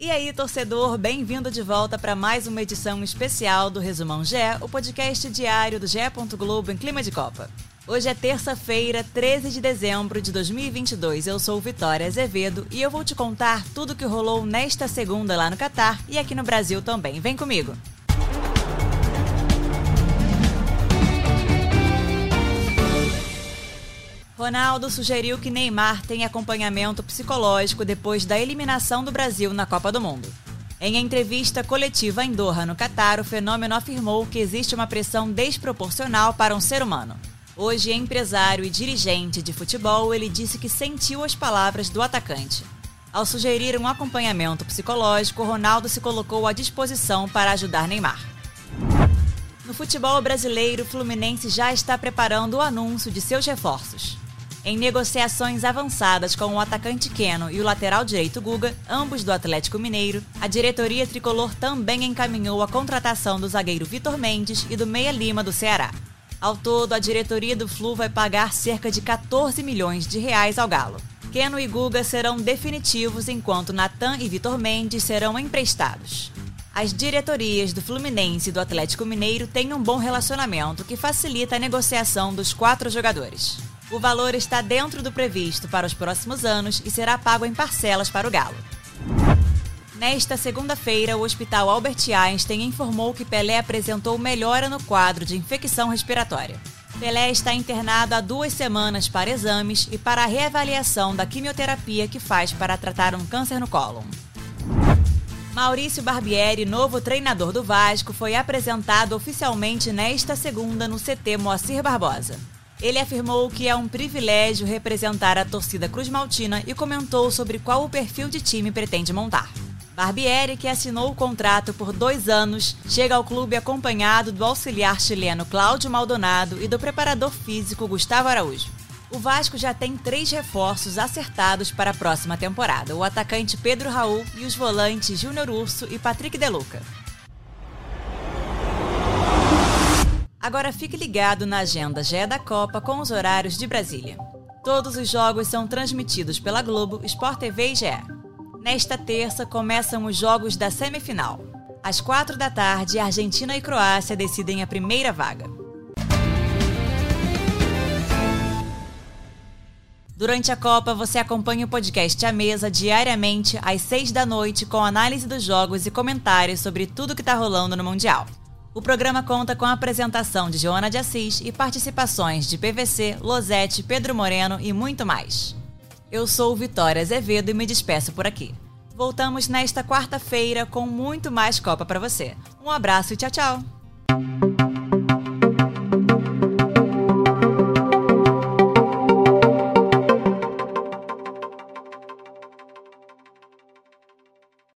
E aí, torcedor, bem-vindo de volta para mais uma edição especial do Resumão GE, o podcast diário do GE. Globo em clima de Copa. Hoje é terça-feira, 13 de dezembro de 2022. Eu sou Vitória Azevedo e eu vou te contar tudo o que rolou nesta segunda lá no Catar e aqui no Brasil também. Vem comigo! Ronaldo sugeriu que Neymar tenha acompanhamento psicológico depois da eliminação do Brasil na Copa do Mundo. Em entrevista coletiva em Doha, no Catar, o fenômeno afirmou que existe uma pressão desproporcional para um ser humano. Hoje, empresário e dirigente de futebol, ele disse que sentiu as palavras do atacante. Ao sugerir um acompanhamento psicológico, Ronaldo se colocou à disposição para ajudar Neymar. No futebol brasileiro, o Fluminense já está preparando o anúncio de seus reforços. Em negociações avançadas com o atacante Keno e o lateral direito Guga, ambos do Atlético Mineiro, a diretoria tricolor também encaminhou a contratação do zagueiro Vitor Mendes e do Meia Lima do Ceará. Ao todo, a diretoria do Flu vai pagar cerca de 14 milhões de reais ao Galo. Keno e Guga serão definitivos, enquanto Natan e Vitor Mendes serão emprestados. As diretorias do Fluminense e do Atlético Mineiro têm um bom relacionamento que facilita a negociação dos quatro jogadores. O valor está dentro do previsto para os próximos anos e será pago em parcelas para o Galo. Nesta segunda-feira, o Hospital Albert Einstein informou que Pelé apresentou melhora no quadro de infecção respiratória. Pelé está internado há duas semanas para exames e para a reavaliação da quimioterapia que faz para tratar um câncer no cólon. Maurício Barbieri, novo treinador do Vasco, foi apresentado oficialmente nesta segunda no CT Moacir Barbosa. Ele afirmou que é um privilégio representar a torcida Cruz Maltina e comentou sobre qual o perfil de time pretende montar. Barbieri, que assinou o contrato por dois anos, chega ao clube acompanhado do auxiliar chileno Cláudio Maldonado e do preparador físico Gustavo Araújo. O Vasco já tem três reforços acertados para a próxima temporada: o atacante Pedro Raul e os volantes Júnior Urso e Patrick Deluca. Agora fique ligado na agenda GE da Copa com os horários de Brasília. Todos os jogos são transmitidos pela Globo, Sport TV e GE. Nesta terça começam os jogos da semifinal. Às quatro da tarde, Argentina e Croácia decidem a primeira vaga. Durante a Copa, você acompanha o podcast A Mesa diariamente às seis da noite com análise dos jogos e comentários sobre tudo que está rolando no Mundial. O programa conta com a apresentação de Joana de Assis e participações de PVC, Losete, Pedro Moreno e muito mais. Eu sou Vitória Azevedo e me despeço por aqui. Voltamos nesta quarta-feira com muito mais Copa para você. Um abraço e tchau, tchau!